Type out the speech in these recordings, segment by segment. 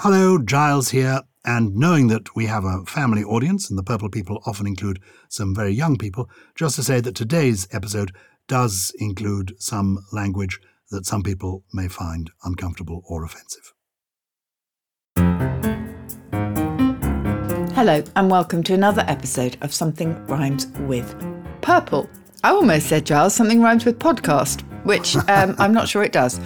Hello, Gyles here. And knowing that we have a family audience, and the Purple People often include some very young people, just to say that today's episode does include some language that some people may find uncomfortable or offensive. Hello, and welcome to another episode of Something Rhymes with Purple. I almost said, Gyles, something rhymes with podcast, which um, I'm not sure it does.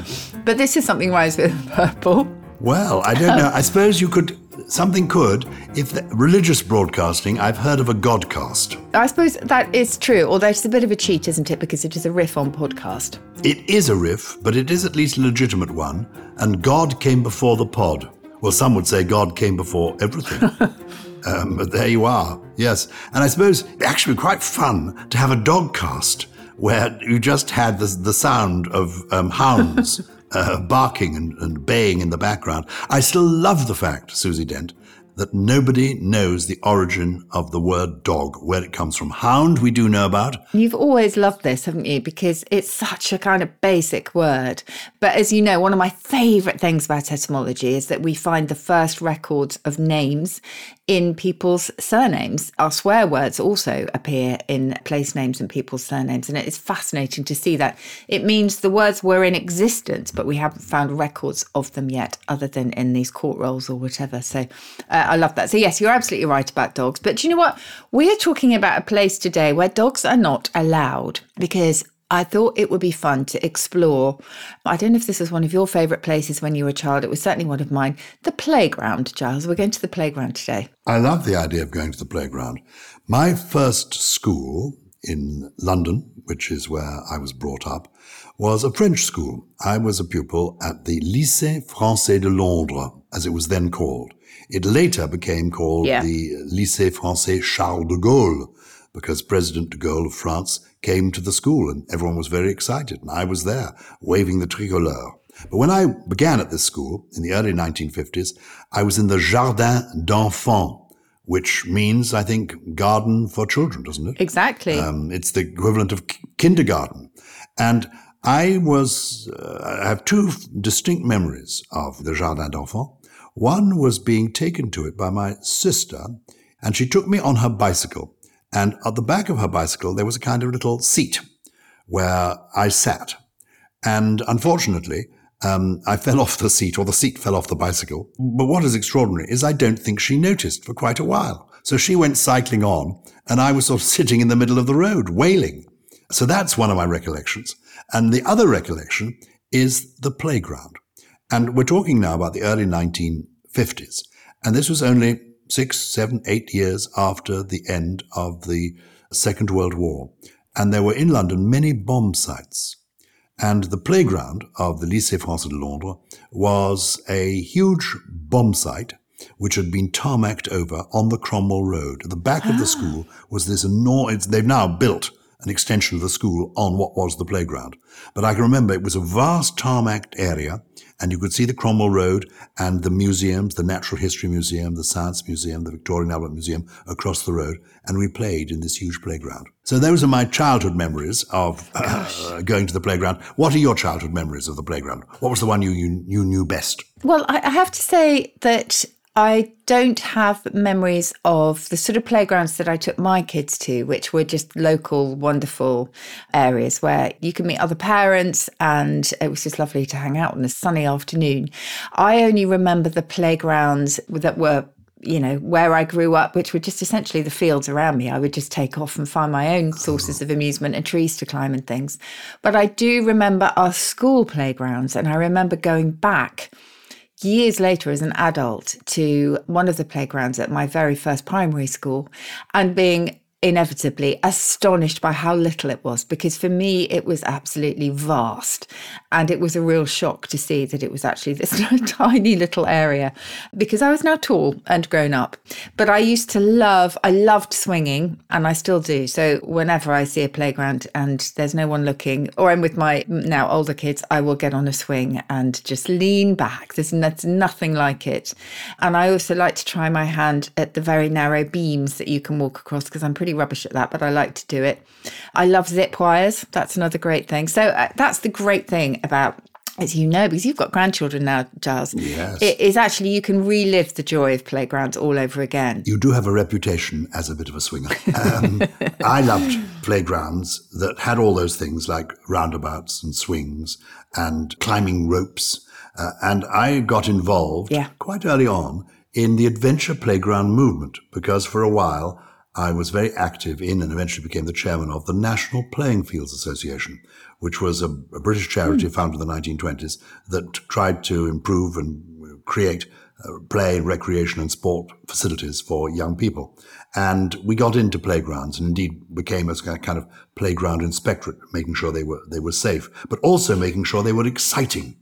But this is Something Rhymes with Purple. Well, I don't know. I suppose you could, something could, if the, religious broadcasting, I've heard of a godcast. I suppose that is true, although it's a bit of a cheat, isn't it? Because it is a riff on podcast. It is a riff, but it is at least a legitimate one, and God came before the pod. Well, some would say God came before everything. um, but there you are, yes. And I suppose it actually be quite fun to have a dog cast where you just had the, the sound of um, hounds uh, barking and, and baying in the background. I still love the fact, Susie Dent, that nobody knows the origin of the word dog, where it comes from. Hound, we do know about. You've always loved this, haven't you? Because it's such a kind of basic word. But as you know, one of my favourite things about etymology is that we find the first records of names in people's surnames. Our swear words also appear in place names and people's surnames. And it is fascinating to see that. It means the words were in existence, but we haven't found records of them yet, other than in these court rolls or whatever. So uh, I love that. So, yes, you're absolutely right about dogs. But do you know what? We're talking about a place today where dogs are not allowed because I thought it would be fun to explore. I don't know if this was one of your favourite places when you were a child. It was certainly one of mine. The playground, Gyles. We're going to the playground today. I love the idea of going to the playground. My first school in London, which is where I was brought up, was a French school. I was a pupil at the Lycée Français de Londres, as it was then called. It later became called Yeah. the Lycée Français Charles de Gaulle, because President de Gaulle of France came to the school and everyone was very excited. And I was there waving the tricolore. But when I began at this school in the early 1950s, I was in the Jardin d'Enfants, which means, I think, garden for children, doesn't it? Exactly. Um, it's the equivalent of k- kindergarten. And I was, uh, I have two distinct memories of the Jardin d'Enfants. One was being taken to it by my sister, and she took me on her bicycle. And at the back of her bicycle, there was a kind of little seat where I sat. And unfortunately, um, I fell off the seat, or the seat fell off the bicycle. But what is extraordinary is I don't think she noticed for quite a while. So she went cycling on, and I was sort of sitting in the middle of the road, wailing. So that's one of my recollections. And the other recollection is the playground. And we're talking now about the early 1950s. And this was only six, seven, eight years after the end of the Second World War. And there were in London many bomb sites. And the playground of the Lycée Français de Londres was a huge bomb site which had been tarmacked over on the Cromwell Road. At the back of the ah. school was this enormous, they've now built an extension of the school on what was the playground. But I can remember it was a vast tarmacked area and you could see the Cromwell Road and the museums, the Natural History Museum, the Science Museum, the Victoria and Albert Museum across the road. And we played in this huge playground. So those are my childhood memories of uh, going to the playground. What are your childhood memories of the playground? What was the one you, you, you knew best? Well, I, I have to say that I don't have memories of the sort of playgrounds that I took my kids to, which were just local, wonderful areas where you can meet other parents and it was just lovely to hang out on a sunny afternoon. I only remember the playgrounds that were you know, where I grew up, which were just essentially the fields around me. I would just take off and find my own sources of amusement and trees to climb and things. But I do remember our school playgrounds, and I remember going back years later as an adult to one of the playgrounds at my very first primary school and being inevitably astonished by how little it was because for me it was absolutely vast. And it was a real shock to see that it was actually this tiny little area because I was now tall and grown up. But I used to love I loved swinging and I still do. So whenever I see a playground and there's no one looking or I'm with my now older kids I will get on a swing and just lean back. There's, there's nothing like it. And I also like to try my hand at the very narrow beams that you can walk across because I'm pretty rubbish at that, but I like to do it. I love zip wires. That's another great thing. So uh, that's the great thing about as you know, because you've got grandchildren now, Gyles, yes. it is actually you can relive the joy of playgrounds all over again. You do have a reputation as a bit of a swinger. Um, I loved playgrounds that had all those things like roundabouts and swings and climbing ropes. Uh, and I got involved yeah. quite early on in the adventure playground movement because for a while I was very active in and eventually became the chairman of the National Playing Fields Association, which was a, a British charity mm. founded in the 1920s that tried to improve and create uh, play, recreation and sport facilities for young people. And we got into playgrounds and indeed became a kind of playground inspectorate, making sure they were, they were safe, but also making sure they were exciting.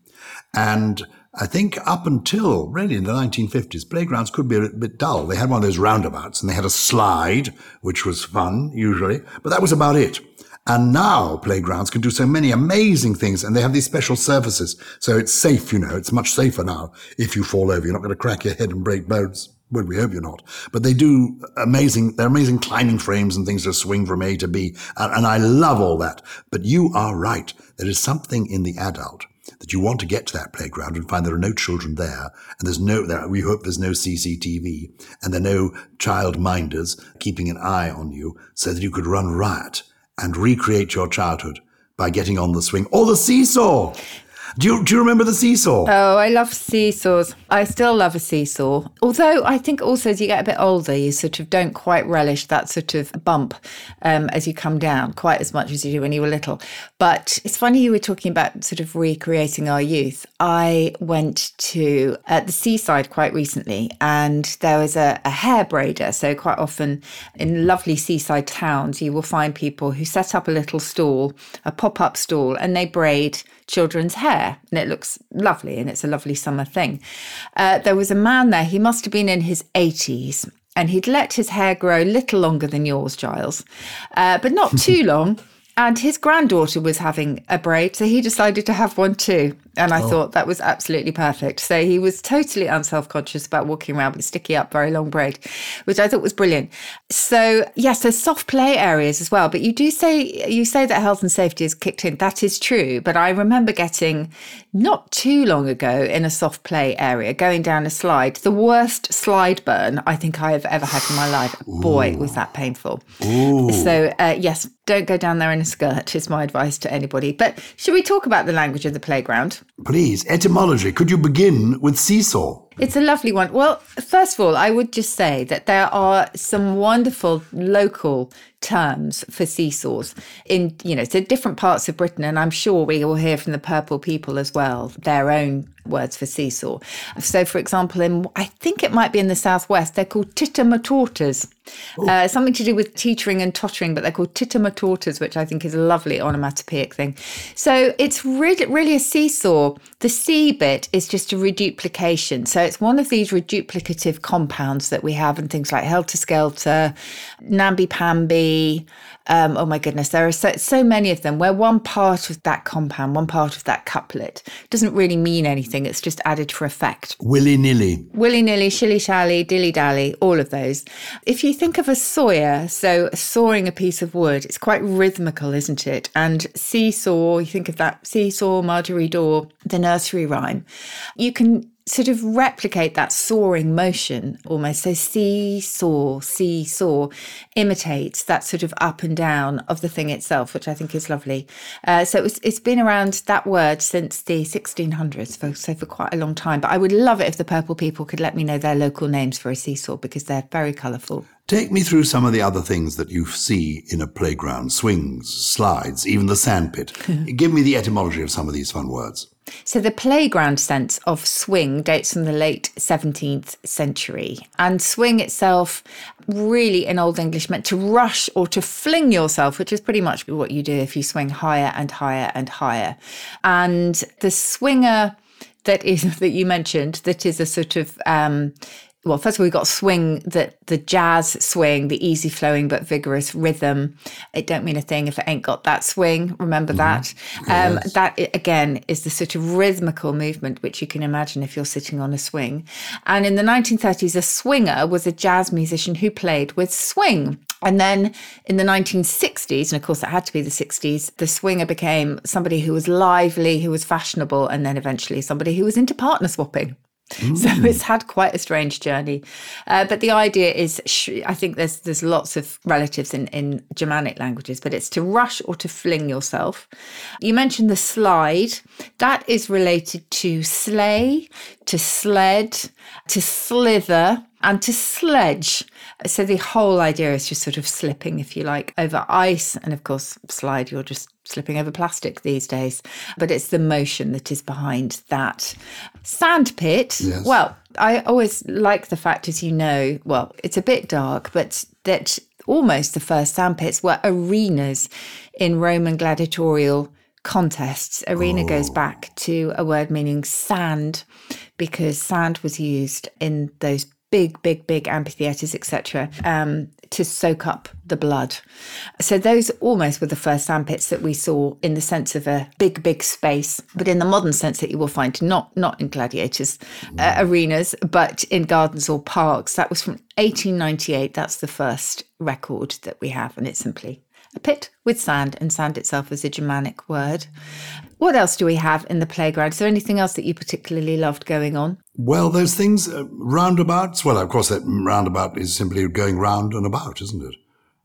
And I think up until really in the 1950s, playgrounds could be a bit dull. They had one of those roundabouts and they had a slide, which was fun usually, but that was about it. And now playgrounds can do so many amazing things and they have these special surfaces. So it's safe, you know, it's much safer now. If you fall over, you're not going to crack your head and break bones. Well, we hope you're not. But they do amazing, they're amazing climbing frames and things to swing from A to B. And, and I love all that. But you are right. There is something in the adult that you want to get to that playground and find there are no children there, and there's no there. We hope there's no CCTV, and there are no child minders keeping an eye on you, so that you could run riot and recreate your childhood by getting on the swing or the seesaw. Do you, do you remember the seesaw? Oh, I love seesaws. I still love a seesaw. Although I think also as you get a bit older, you sort of don't quite relish that sort of bump um, as you come down quite as much as you do when you were little. But it's funny you were talking about sort of recreating our youth. I went to at the seaside quite recently and there was a, a hair braider. So quite often in lovely seaside towns, you will find people who set up a little stall, a pop-up stall, and they braid children's hair and it looks lovely and it's a lovely summer thing. Uh, there was a man there, he must have been in his 80s and he'd let his hair grow a little longer than yours, Gyles, uh, but not too long. And his granddaughter was having a braid, so he decided to have one too. And I oh. thought that was absolutely perfect. So he was totally unself conscious about walking around with a sticky up, very long braid, which I thought was brilliant. So, yes, there's soft play areas as well. But you do say, you say that health and safety is kicked in. That is true. But I remember getting not too long ago in a soft play area, going down a slide, the worst slide burn I think I have ever had in my life. Boy, was that painful. Ooh. So, uh, yes, don't go down there in a skirt, is my advice to anybody. But should we talk about the language of the playground? Please, etymology. Could you begin with seesaw? It's a lovely one. Well, first of all, I would just say that there are some wonderful local terms for seesaws in, you know, so different parts of Britain. And I'm sure we will hear from the purple people as well, their own words for seesaw. So, for example, in I think it might be in the southwest, they're called tittermatorters. Uh, something to do with teetering and tottering, but they're called tittermatorters, which I think is a lovely onomatopoeic thing. So it's really, really a seesaw. The C bit is just a reduplication. So it's one of these reduplicative compounds that we have in things like helter skelter, namby pamby, um, oh my goodness, there are so, so many of them where one part of that compound, one part of that couplet doesn't really mean anything. It's just added for effect. Willy nilly. Willy nilly, shilly shally, dilly dally, all of those. If you think of a sawyer, so sawing a piece of wood, it's quite rhythmical, isn't it? And seesaw, you think of that seesaw, Marjorie Daw, the nursery rhyme. You can sort of replicate that soaring motion almost. So seesaw, seesaw imitates that sort of up and down of the thing itself, which I think is lovely. Uh, so it's, it's been around that word since the 1600s, for, so for quite a long time. But I would love it if the purple people could let me know their local names for a seesaw because they're very colourful. Take me through some of the other things that you see in a playground swings, slides, even the sandpit. Give me the etymology of some of these fun words. So, the playground sense of swing dates from the late 17th century. And swing itself, really in Old English, meant to rush or to fling yourself, which is pretty much what you do if you swing higher and higher and higher. And the swinger that is that you mentioned that is a sort of um, well, first of all, we've got swing, that the jazz swing, the easy flowing but vigorous rhythm. It don't mean a thing if it ain't got that swing. Remember mm-hmm. that. Um, yes. That again is the sort of rhythmical movement which you can imagine if you're sitting on a swing. And in the 1930s, a swinger was a jazz musician who played with swing. And then in the 1960s, and of course it had to be the 60s, the swinger became somebody who was lively, who was fashionable, and then eventually somebody who was into partner swapping. Mm. So it's had quite a strange journey, uh, but the idea is, sh- I think there's there's lots of relatives in in Germanic languages, but it's to rush or to fling yourself. You mentioned the slide, that is related to sleigh, to sled, to slither, and to sledge. So the whole idea is just sort of slipping, if you like, over ice. And of course, slide, you're just slipping over plastic these days. But it's the motion that is behind that. Sandpit, yes. well, I always like the fact, as you know, well, it's a bit dark, but that almost the first sandpits were arenas in Roman gladiatorial contests. Arena oh. goes back to a word meaning sand because sand was used in those big, big, big amphitheatres, etc., um, to soak up the blood. So those almost were the first sandpits that we saw in the sense of a big, big space, but in the modern sense that you will find not not in gladiators uh, arenas, but in gardens or parks. That was from 1898. That's the first record that we have, and it's simply a pit with sand, and sand itself is a Germanic word. What else do we have in the playground? Is there anything else that you particularly loved going on? Well, those things, uh, roundabouts. Well, of course, that roundabout is simply going round and about, isn't it?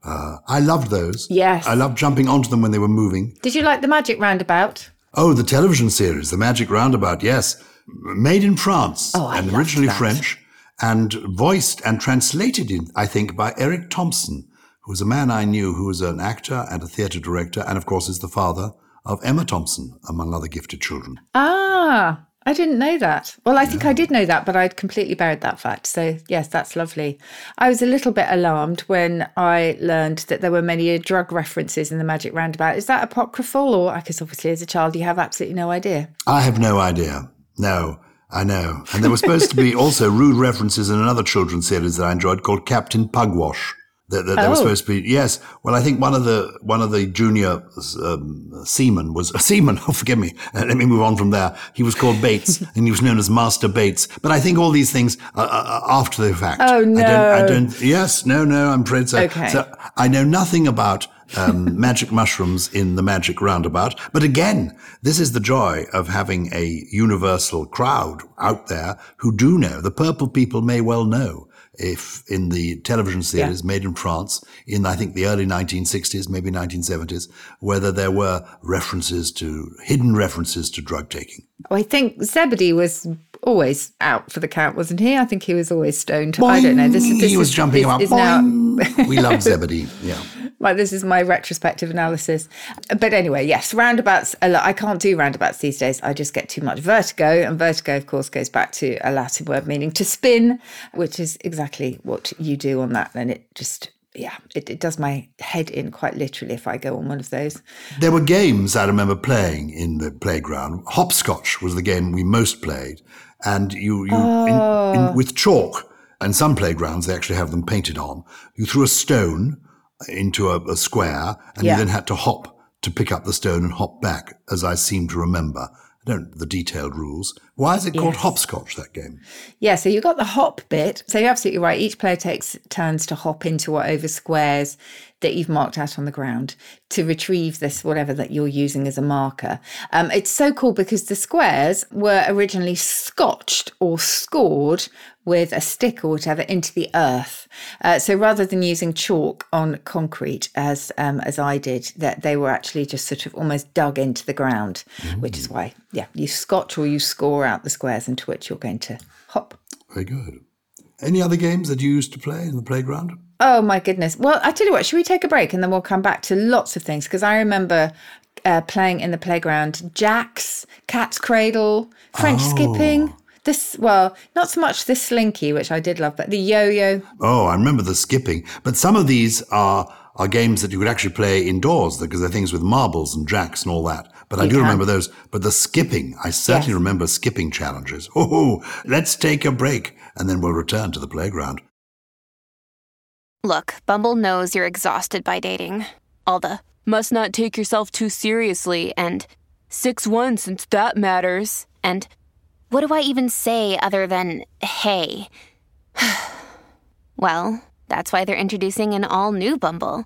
Uh, I loved those. Yes. I loved jumping onto them when they were moving. Did you like the Magic Roundabout? Oh, the television series, The Magic Roundabout, yes. Made in France oh, and originally that. French and voiced and translated in, I think, by Eric Thompson, who was a man I knew who was an actor and a theatre director and, of course, is the father of Emma Thompson, among other gifted children. Ah, I didn't know that. Well, I think I did know that, but I'd completely buried that fact. So, yes, that's lovely. I was a little bit alarmed when I learned that there were many drug references in the Magic Roundabout. Is that apocryphal, or I guess, obviously as a child you have absolutely no idea? I have no idea. No, I know. And there were supposed to be also rude references in another children's series that I enjoyed called Captain Pugwash. That, that, oh. was supposed to be yes. Well, I think one of the one of the junior um, seamen was a seaman. Oh, forgive me. Uh, let me move on from there. He was called Bates, and he was known as Master Bates. But I think all these things are, are after the fact. Oh no! I don't. I don't yes. No. No. I'm afraid so. Okay. So I know nothing about um, magic mushrooms in the magic roundabout. But again, this is the joy of having a universal crowd out there who do know. The purple people may well know if in the television series yeah. made in France in I think the early 1960s, maybe 1970s, whether there were references to hidden references to drug taking. Oh, I think Zebedee was always out for the count, wasn't he? I think he was always stoned. Boing. I don't know. This, this he was is, jumping is, is now. we love Zebedee. Yeah. Like this is my retrospective analysis. But anyway, yes, roundabouts. I can't do roundabouts these days. I just get too much vertigo, and vertigo, of course, goes back to a Latin word meaning to spin, which is exactly what you do on that. And it just yeah, it, it, does my head in quite literally if I go on one of those. There were games I remember playing in the playground. Hopscotch was the game we most played, and you, you oh. in, in, oh. with chalk. And some playgrounds they actually have them painted on. You threw a stone into a, a square, and yeah. you then had to hop to pick up the stone and hop back, as I seem to remember. I don't know the detailed rules. Why is it called Yes. hopscotch, that game? Yeah, so you've got the hop bit. So you're absolutely right. Each player takes turns to hop into whatever squares that you've marked out on the ground to retrieve this, whatever that you're using as a marker. Um, it's so cool because the squares were originally scotched or scored with a stick or whatever into the earth. Uh, so rather than using chalk on concrete as um, as I did, that they were actually just sort of almost dug into the ground, which is why, yeah, you scotch or you score out the squares into which you're going to hop. Very good. Any other games that you used to play in the playground? Oh my goodness. Well, I tell you what, should we take a break and then we'll come back to lots of things? Because I remember uh, playing in the playground jacks, cat's cradle, French skipping. This, well, not so much the slinky, which I did love, but the yo yo. Oh, I remember the skipping. But some of these are are games that you could actually play indoors because they're things with marbles and jacks and all that. But I do can. remember those. But the skipping, I certainly Yes. remember skipping challenges. Oh, let's take a break and then we'll return to the playground. Look, Bumble knows you're exhausted by dating. All the must not take yourself too seriously and 6 1 since that matters. And what do I even say other than hey? well, that's why they're introducing an all new Bumble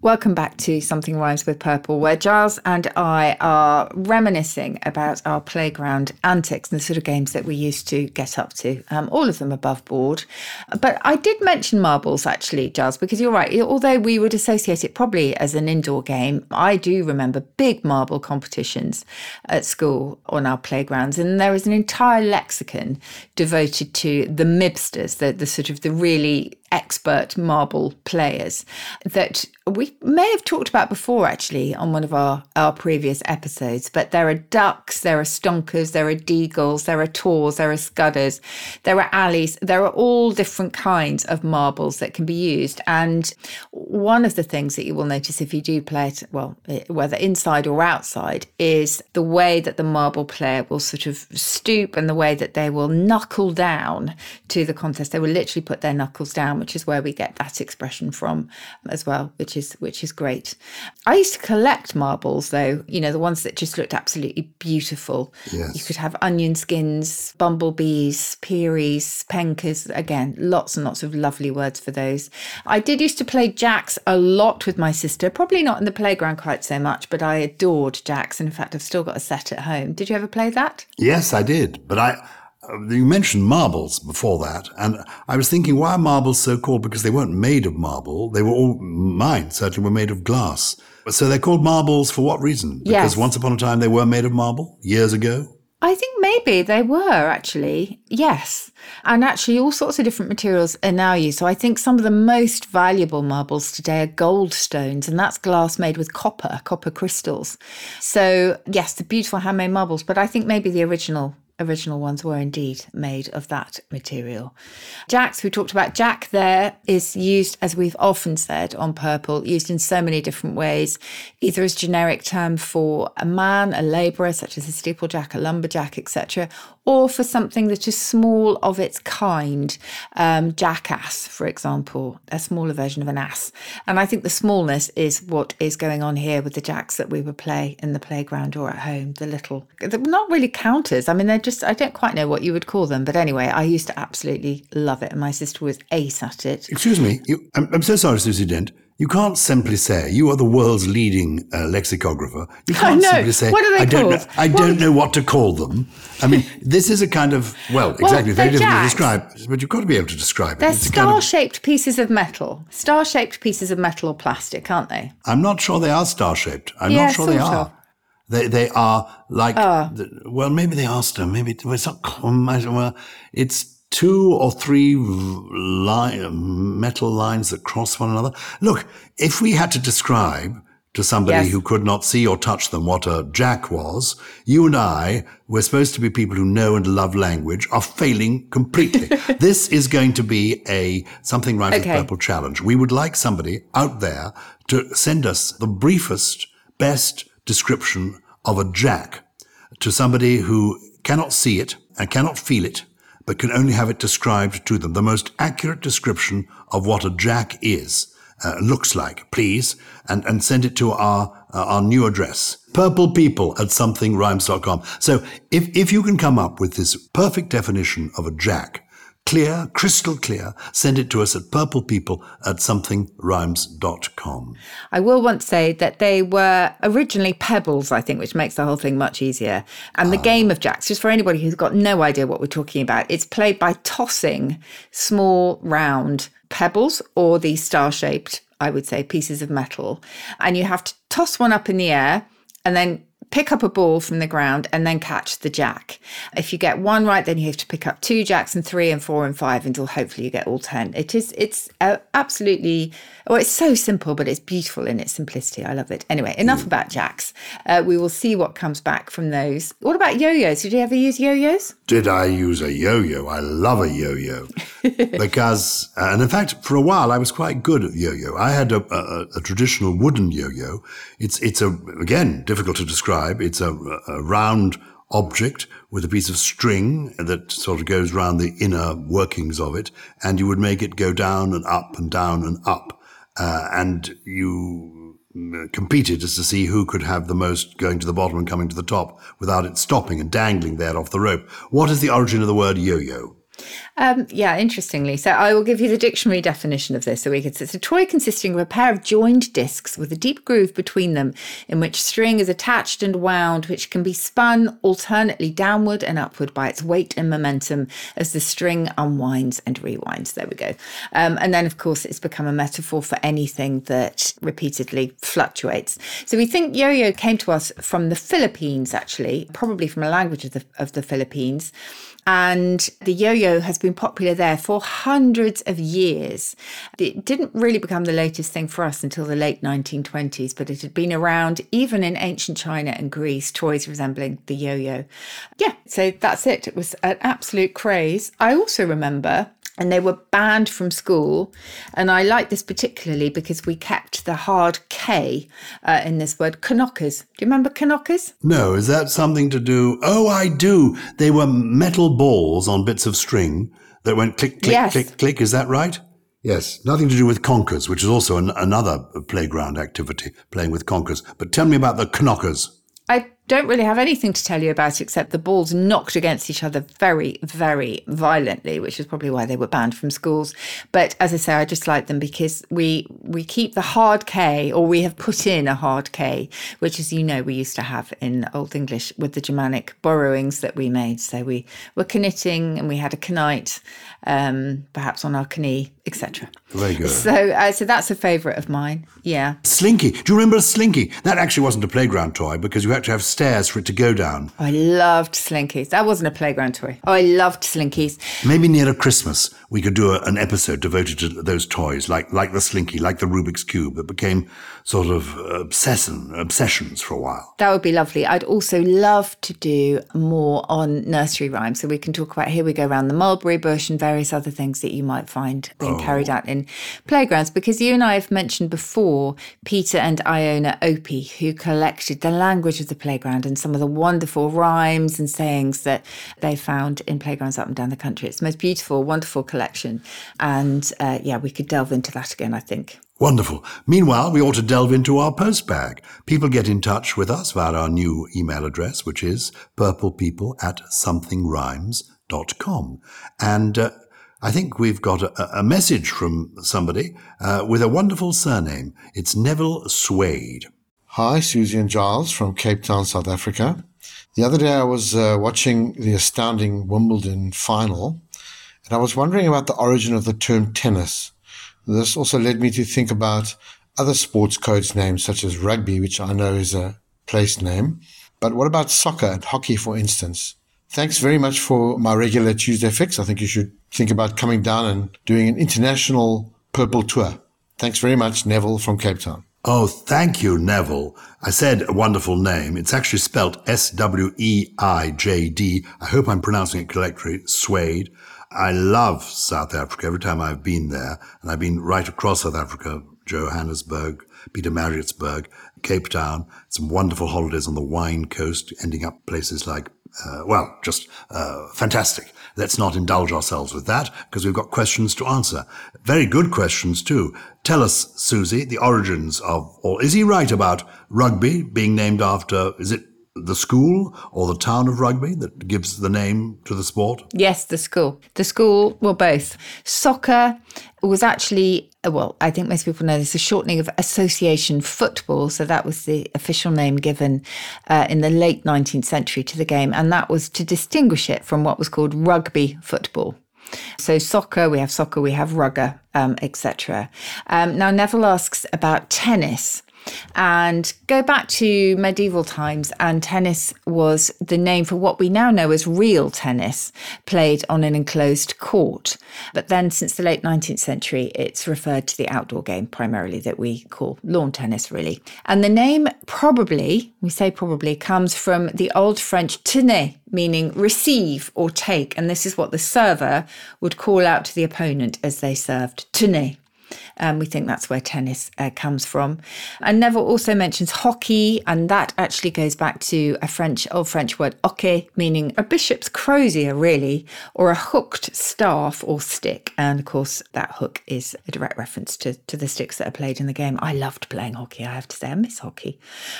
Welcome back to Something Rhymes with Purple, where Gyles and I are reminiscing about our playground antics and the sort of games that we used to get up to, um, all of them above board. But I did mention marbles, actually, Gyles, because you're right. Although we would associate it probably as an indoor game, I do remember big marble competitions at school on our playgrounds. And there is an entire lexicon devoted to the mibsters, the, the sort of the really expert marble players that we may have talked about before actually on one of our, our previous episodes. But there are ducks, there are stonkers, there are deagles, there are tors, there are scudders, there are alleys, there are all different kinds of marbles that can be used. And one of the things that you will notice if you do play it, well, eh, whether inside or outside, is the way that the marble player will sort of stoop and the way that they will knuckle down to the contest. They will literally put their knuckles down, which is where we get that expression from as well, which is which is great. I used to collect marbles though, you know, the ones that just looked absolutely beautiful. Yes. You could have onion skins, bumblebees, peeries, penkers. Again, lots and lots of lovely words for those. I did used to play jacks a lot with my sister, probably not in the playground quite so much, but I adored jacks. And in fact, I've still got a set at home. Did you ever play that? Yes, I did. But I, Uh, you mentioned marbles before that, and I was thinking, why are marbles so called? Because they weren't made of marble. They were all mine certainly were made of glass. So they're called marbles for what reason? Because Yes. once upon a time they were made of marble years ago. I think maybe they were actually, yes. And actually, all sorts of different materials are now used. So I think some of the most valuable marbles today are gold stones, and that's glass made with copper, copper crystals. So, yes, the beautiful handmade marbles, but I think maybe the original. Original ones were indeed made of that material. Jacks, we talked about Jack there, is used, as we've often said on purple, used in so many different ways, either as generic term for a man, a labourer, such as a steeplejack, a lumberjack, etc., or for something that is small of its kind, um, jackass, for example, a smaller version of an ass. And I think the smallness is what is going on here with the jacks that we would play in the playground or at home, the little, they're not really counters. I mean, they're just, I don't quite know what you would call them. But anyway, I used to absolutely love it. And my sister was ace at it. Excuse me, you, I'm, I'm so sorry, Susie Dent. You can't simply say you are the world's leading uh, lexicographer. You can't simply say What are they I don't know. I What- don't know what to call them. I mean, this is a kind of well, exactly they're very difficult to describe, but you've got to be able to describe it. They're a kind of- star-shaped pieces of metal. Star-shaped pieces of metal or plastic, aren't they? I'm not sure they are star shaped. I'm Yeah, not sure they are. of. They they are like the- well maybe they are star maybe well, it's not well it's two or three line, metal lines that cross one another. Look, if we had to describe to somebody Yes. who could not see or touch them what a jack was, you and I, we're supposed to be people who know and love language, are failing completely. this is going to be a something right with purple challenge. We would like somebody out there to send us the briefest, best description of a jack to somebody who cannot see it and cannot feel it, but can only have it described to them. The most accurate description of what a jack is, uh, looks like, please, and, and send it to our, uh, our new address, purplepeople at somethingrhymes.com. So if, if you can come up with this perfect definition of a jack, clear, crystal clear, send it to us at purplepeople at somethingrhymes.com. I will once say that they were originally pebbles, I think, which makes the whole thing much easier. And the ah. game of jacks, just for anybody who's got no idea what we're talking about, it's played by tossing small, round pebbles or the star shaped, I would say, pieces of metal. And you have to toss one up in the air and then pick up a ball from the ground and then catch the jack. If you get one right, then you have to pick up two jacks and three and four and five until hopefully you get all 10. It is, it's uh, absolutely, well, it's so simple, but it's beautiful in its simplicity. I love it. Anyway, enough about jacks. Uh, we will see what comes back from those. What about yo-yos? Did you ever use yo-yos? Did I use a yo-yo? I love a yo-yo because, uh, and in fact, for a while I was quite good at yo-yo. I had a, a, a traditional wooden yo-yo. It's it's a again difficult to describe. It's a, a round object with a piece of string that sort of goes around the inner workings of it, and you would make it go down and up and down and up, uh, and you mm, competed as to see who could have the most going to the bottom and coming to the top without it stopping and dangling there off the rope. What is the origin of the word yo-yo? Um, yeah, interestingly. So I will give you the dictionary definition of this so we could. It's a toy consisting of a pair of joined discs with a deep groove between them in which string is attached and wound, which can be spun alternately downward and upward by its weight and momentum as the string unwinds and rewinds. There we go. Um, and then, of course, it's become a metaphor for anything that repeatedly fluctuates. So we think yo yo came to us from the Philippines, actually, probably from a language of the, of the Philippines. And the yo yo has been popular there for hundreds of years. It didn't really become the latest thing for us until the late 1920s, but it had been around even in ancient China and Greece, toys resembling the yo yo. Yeah, so that's it. It was an absolute craze. I also remember and they were banned from school. And I like this particularly because we kept the hard K uh, in this word, knockers. Do you remember knockers? No, is that something to do? Oh, I do. They were metal balls on bits of string that went click, click, yes. click, click. Is that right? Yes, nothing to do with conkers, which is also an, another playground activity, playing with conkers. But tell me about the knockers. I don't really have anything to tell you about except the balls knocked against each other very, very violently, which is probably why they were banned from schools. But as I say, I just like them because we we keep the hard K, or we have put in a hard K, which, as you know, we used to have in Old English with the Germanic borrowings that we made. So we were knitting and we had a knight, um, perhaps on our knee, etc. Very good. So, uh, so that's a favourite of mine. Yeah. Slinky. Do you remember a Slinky? That actually wasn't a playground toy because you had to have stairs for it to go down. I loved Slinkies. That wasn't a playground toy. Oh, I loved Slinkies. Maybe near a Christmas we could do a, an episode devoted to those toys, like like the Slinky, like the Rubik's cube, that became sort of obsession obsessions for a while. That would be lovely. I'd also love to do more on nursery rhymes, so we can talk about here we go around the mulberry bush and various other things that you might find being oh. carried out in playgrounds. Because you and I have mentioned before Peter and Iona Opie, who collected the language of the playground playground and some of the wonderful rhymes and sayings that they found in playgrounds up and down the country. It's the most beautiful, wonderful collection. And uh, yeah, we could delve into that again, I think. Wonderful. Meanwhile, we ought to delve into our postbag. People get in touch with us via our new email address, which is purplepeople at somethingrhymes.com. And uh, I think we've got a, a message from somebody uh, with a wonderful surname. It's Neville Sweijd. Hi, Susie and Gyles from Cape Town, South Africa. The other day I was uh, watching the astounding Wimbledon final, and I was wondering about the origin of the term tennis. This also led me to think about other sports codes names, such as rugby, which I know is a place name. But what about soccer and hockey, for instance? Thanks very much for my regular Tuesday fix. I think you should think about coming down and doing an international purple tour. Thanks very much, Neville from Cape Town. Oh, thank you, Neville. I said a wonderful name. It's actually spelled S W E I J D. I hope I'm pronouncing it correctly. Sweijd. I love South Africa every time I've been there, and I've been right across South Africa Johannesburg, Peter Pietermaritzburg, Cape Town, some wonderful holidays on the wine coast, ending up places like, uh, well, just uh, fantastic. Let's not indulge ourselves with that because we've got questions to answer. Very good questions too. Tell us, Susie, the origins of or Is he right about rugby being named after, is it the school or the town of Rugby that gives the name to the sport? Yes, the school. The school, well, both. Soccer was actually, well, I think most people know this, a shortening of Association Football. So that was the official name given uh, in the late 19th century to the game. And that was to distinguish it from what was called rugby football. So soccer, we have soccer, we have rugger, um, etc. Um, now Neville asks about tennis and go back to medieval times, and tennis was the name for what we now know as real tennis, played on an enclosed court. But then, since the late 19th century, it's referred to the outdoor game primarily that we call lawn tennis, really. And the name probably, we say probably, comes from the Old French tenir, meaning receive or take. And this is what the server would call out to the opponent as they served tenez. Um, we think that's where tennis uh, comes from. And Neville also mentions hockey, and that actually goes back to a French, old French word hoquet, meaning a bishop's crozier, really, or a hooked staff or stick. And of course, that hook is a direct reference to, to the sticks that are played in the game. I loved playing hockey, I have to say. I miss hockey.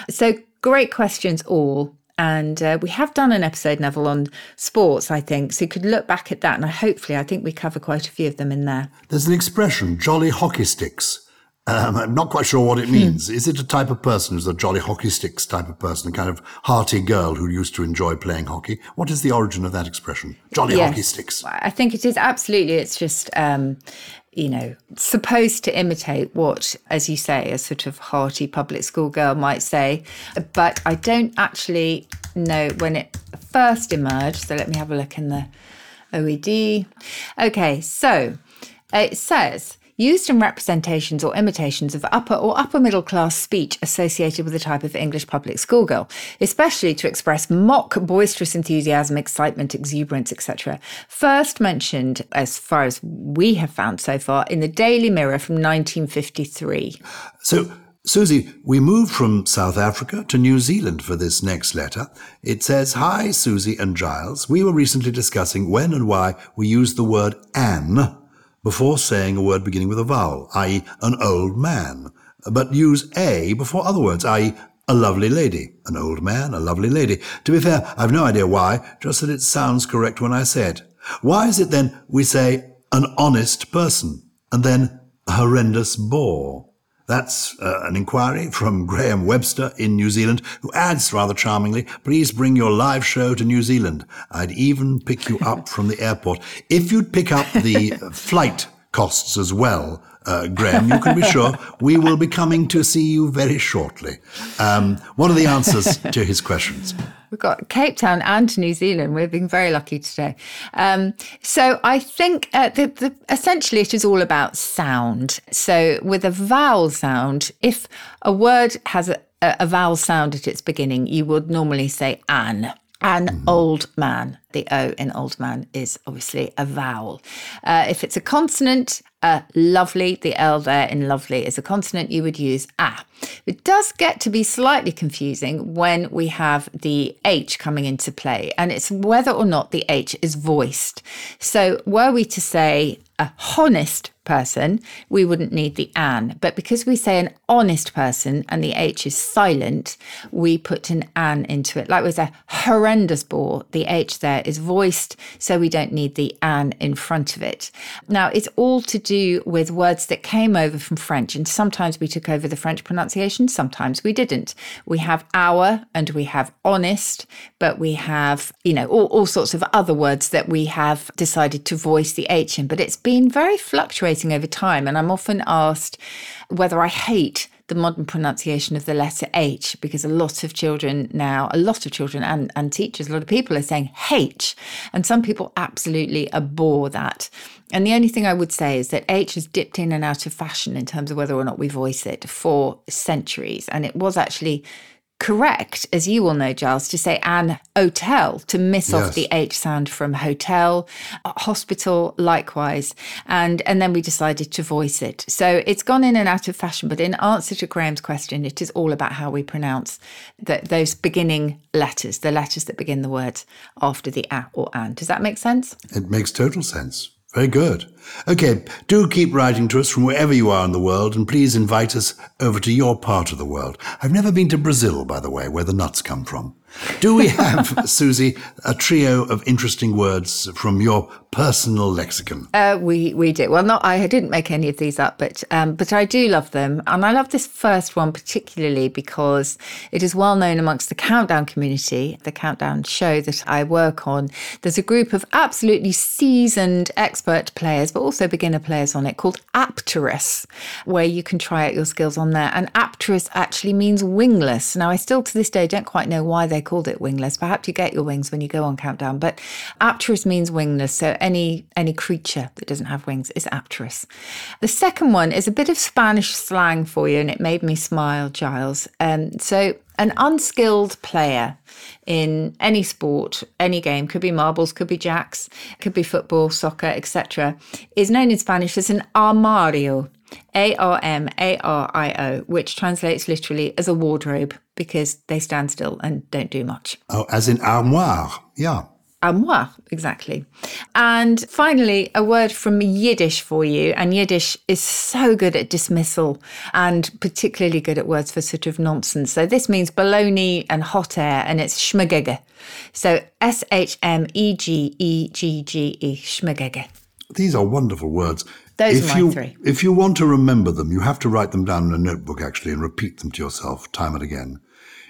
So great questions all. And uh, we have done an episode, Neville, on sports, I think. So you could look back at that. And hopefully, I think we cover quite a few of them in there. There's an expression, jolly hockey sticks. Um, I'm not quite sure what it means. Hmm. Is it a type of person who's a jolly hockey sticks type of person, a kind of hearty girl who used to enjoy playing hockey? What is the origin of that expression? Jolly yes, hockey sticks. I think it is absolutely. It's just um, you know, supposed to imitate what, as you say, a sort of hearty public school girl might say. But I don't actually know when it first emerged. So let me have a look in the OED. Okay, so it says used in representations or imitations of upper or upper middle class speech associated with the type of English public schoolgirl, especially to express mock boisterous enthusiasm, excitement, exuberance, etc. First mentioned, as far as we have found so far, in the Daily Mirror from 1953. So, Susie, we move from South Africa to New Zealand for this next letter. It says, Hi, Susie and Gyles. We were recently discussing when and why we use the word an before saying a word beginning with a vowel, i.e., an old man, but use a before other words, i.e., a lovely lady, an old man, a lovely lady. To be fair, I've no idea why, just that it sounds correct when I say it. Why is it then we say an honest person and then a horrendous bore? That's uh, an inquiry from Graham Webster in New Zealand, who adds rather charmingly, please bring your live show to New Zealand. I'd even pick you up from the airport. If you'd pick up the flight costs as well, uh, Graham, you can be sure we will be coming to see you very shortly. Um, what are the answers to his questions? We've got Cape Town and New Zealand. We've been very lucky today. Um, so I think uh, the, the, essentially it is all about sound. So with a vowel sound, if a word has a, a vowel sound at its beginning, you would normally say an. An mm-hmm. old man. The O in old man is obviously a vowel. Uh, if it's a consonant, uh, lovely, the L there in lovely is a consonant, you would use a. It does get to be slightly confusing when we have the H coming into play, and it's whether or not the H is voiced. So, were we to say a honest person, we wouldn't need the an. But because we say an honest person and the H is silent, we put an an into it. Like with a horrendous bore, the H there is voiced, so we don't need the an in front of it. Now, it's all to do with words that came over from French, and sometimes we took over the French pronunciation, sometimes we didn't. We have our and we have honest, but we have, you know, all, all sorts of other words that we have decided to voice the H in. But it's been very fluctuating over time. And I'm often asked whether I hate the modern pronunciation of the letter H because a lot of children now, a lot of children and, and teachers, a lot of people are saying H. And some people absolutely abhor that. And the only thing I would say is that H has dipped in and out of fashion in terms of whether or not we voice it for centuries. And it was actually correct, as you will know, Gyles, to say an hotel to miss yes. off the H sound from hotel, hospital, likewise. And and then we decided to voice it. So it's gone in and out of fashion. But in answer to Graham's question, it is all about how we pronounce the, those beginning letters, the letters that begin the words after the a or an. Does that make sense? It makes total sense. Very good. Okay, do keep writing to us from wherever you are in the world, and please invite us over to your part of the world. I've never been to Brazil, by the way, where the nuts come from. Do we have, Susie, a trio of interesting words from your personal lexicon? Uh, we we did. Well, not I didn't make any of these up, but um, but I do love them, and I love this first one particularly because it is well known amongst the Countdown community, the Countdown show that I work on. There's a group of absolutely seasoned expert players, but also beginner players on it called Apterous, where you can try out your skills on there. And Apterous actually means wingless. Now, I still to this day don't quite know why they called it wingless. Perhaps you get your wings when you go on Countdown, but Apterous means wingless. So any any creature that doesn't have wings is Apterous. The second one is a bit of Spanish slang for you, and it made me smile, Gyles. Um, so an unskilled player in any sport, any game, could be marbles, could be jacks, could be football, soccer, etc., is known in Spanish as an armario. A R M A R I O, which translates literally as a wardrobe because they stand still and don't do much. Oh, as in armoire, yeah. Armoire, exactly. And finally, a word from Yiddish for you. And Yiddish is so good at dismissal and particularly good at words for sort of nonsense. So this means baloney and hot air, and it's shmegegge. So S H M E G E G G E, shmegegge. These are wonderful words. Those if are my you, three. If you want to remember them, you have to write them down in a notebook actually and repeat them to yourself time and again.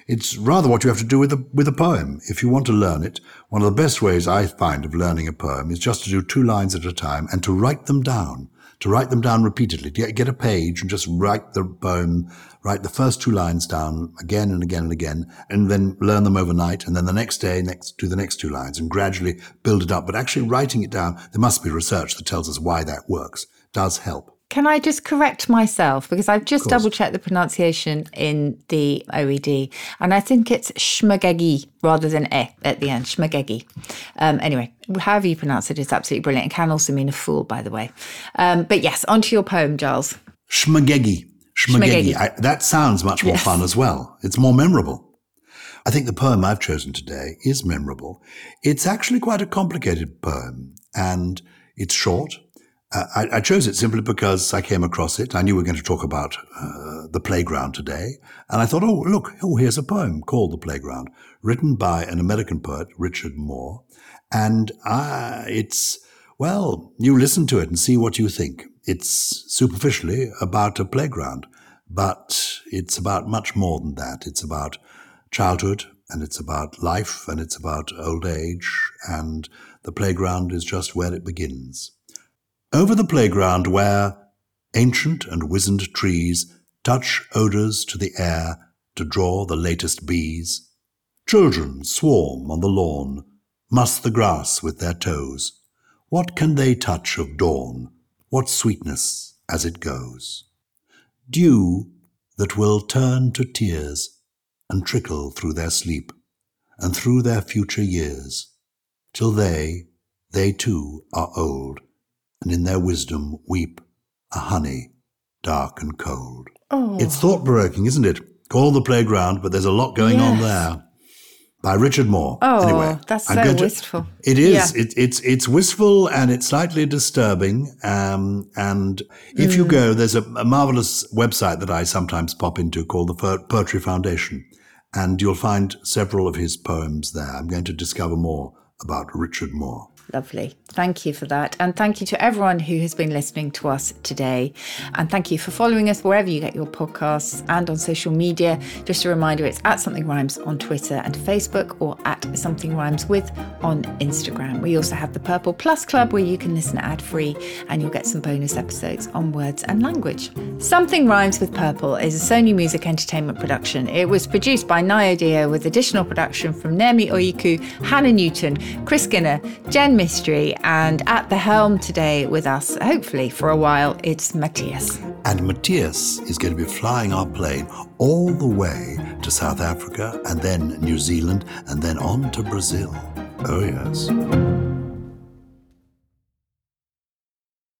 It's rather what you have to do with a, with a poem. If you want to learn it, one of the best ways I find of learning a poem is just to do two lines at a time and to write them down, to write them down repeatedly, to get, get a page and just write the poem, write the first two lines down again and again and again, and then learn them overnight. And then the next day, next, do the next two lines and gradually build it up. But actually writing it down, there must be research that tells us why that works, does help. Can I just correct myself because I've just double checked the pronunciation in the OED and I think it's schmagegi rather than e at the end, schmagegi. Um, anyway, however you pronounce it, it is absolutely brilliant. It can also mean a fool, by the way. Um, but yes, onto your poem, Gyles. Schmagegi. Schmagegi. that sounds much more yes. fun as well. It's more memorable. I think the poem I've chosen today is memorable. It's actually quite a complicated poem and it's short uh, I, I, chose it simply because I came across it. I knew we were going to talk about uh, the playground today. And I thought, oh, look, oh, here's a poem called The Playground, written by an American poet, Richard Moore. And uh, it's, well, you listen to it and see what you think. It's superficially about a playground, but it's about much more than that. It's about childhood and it's about life and it's about old age. And the playground is just where it begins. Over the playground where ancient and wizened trees touch odours to the air to draw the latest bees, children swarm on the lawn, muss the grass with their toes. What can they touch of dawn? What sweetness as it goes? Dew that will turn to tears and trickle through their sleep and through their future years, till they, they too, are old and in their wisdom weep a honey dark and cold. Oh. It's thought provoking, isn't it? Call the playground, but there's a lot going yes. on there. By Richard Moore. Oh, anyway, that's so wistful. To, it is. Yeah. It, it's it's wistful and it's slightly disturbing. Um, and if mm. you go, there's a, a, marvelous website that I sometimes pop into called the Poetry Foundation, and you'll find several of his poems there. I'm going to discover more about Richard Moore. Lovely. Thank you for that. And thank you to everyone who has been listening to us today. And thank you for following us wherever you get your podcasts and on social media. Just a reminder it's at Something Rhymes on Twitter and Facebook or at Something Rhymes with on Instagram. We also have the Purple Plus Club where you can listen ad free and you'll get some bonus episodes on words and language. Something Rhymes with Purple is a Sony Music Entertainment production. It was produced by Nayo Dio with additional production from Nemi Oyiku, Hannah Newton, Chris Skinner, Jen mystery. And at the helm today with us, hopefully for a while, it's Matthias. And Matthias is going to be flying our plane all the way to South Africa and then New Zealand and then on to Brazil. Oh, yes.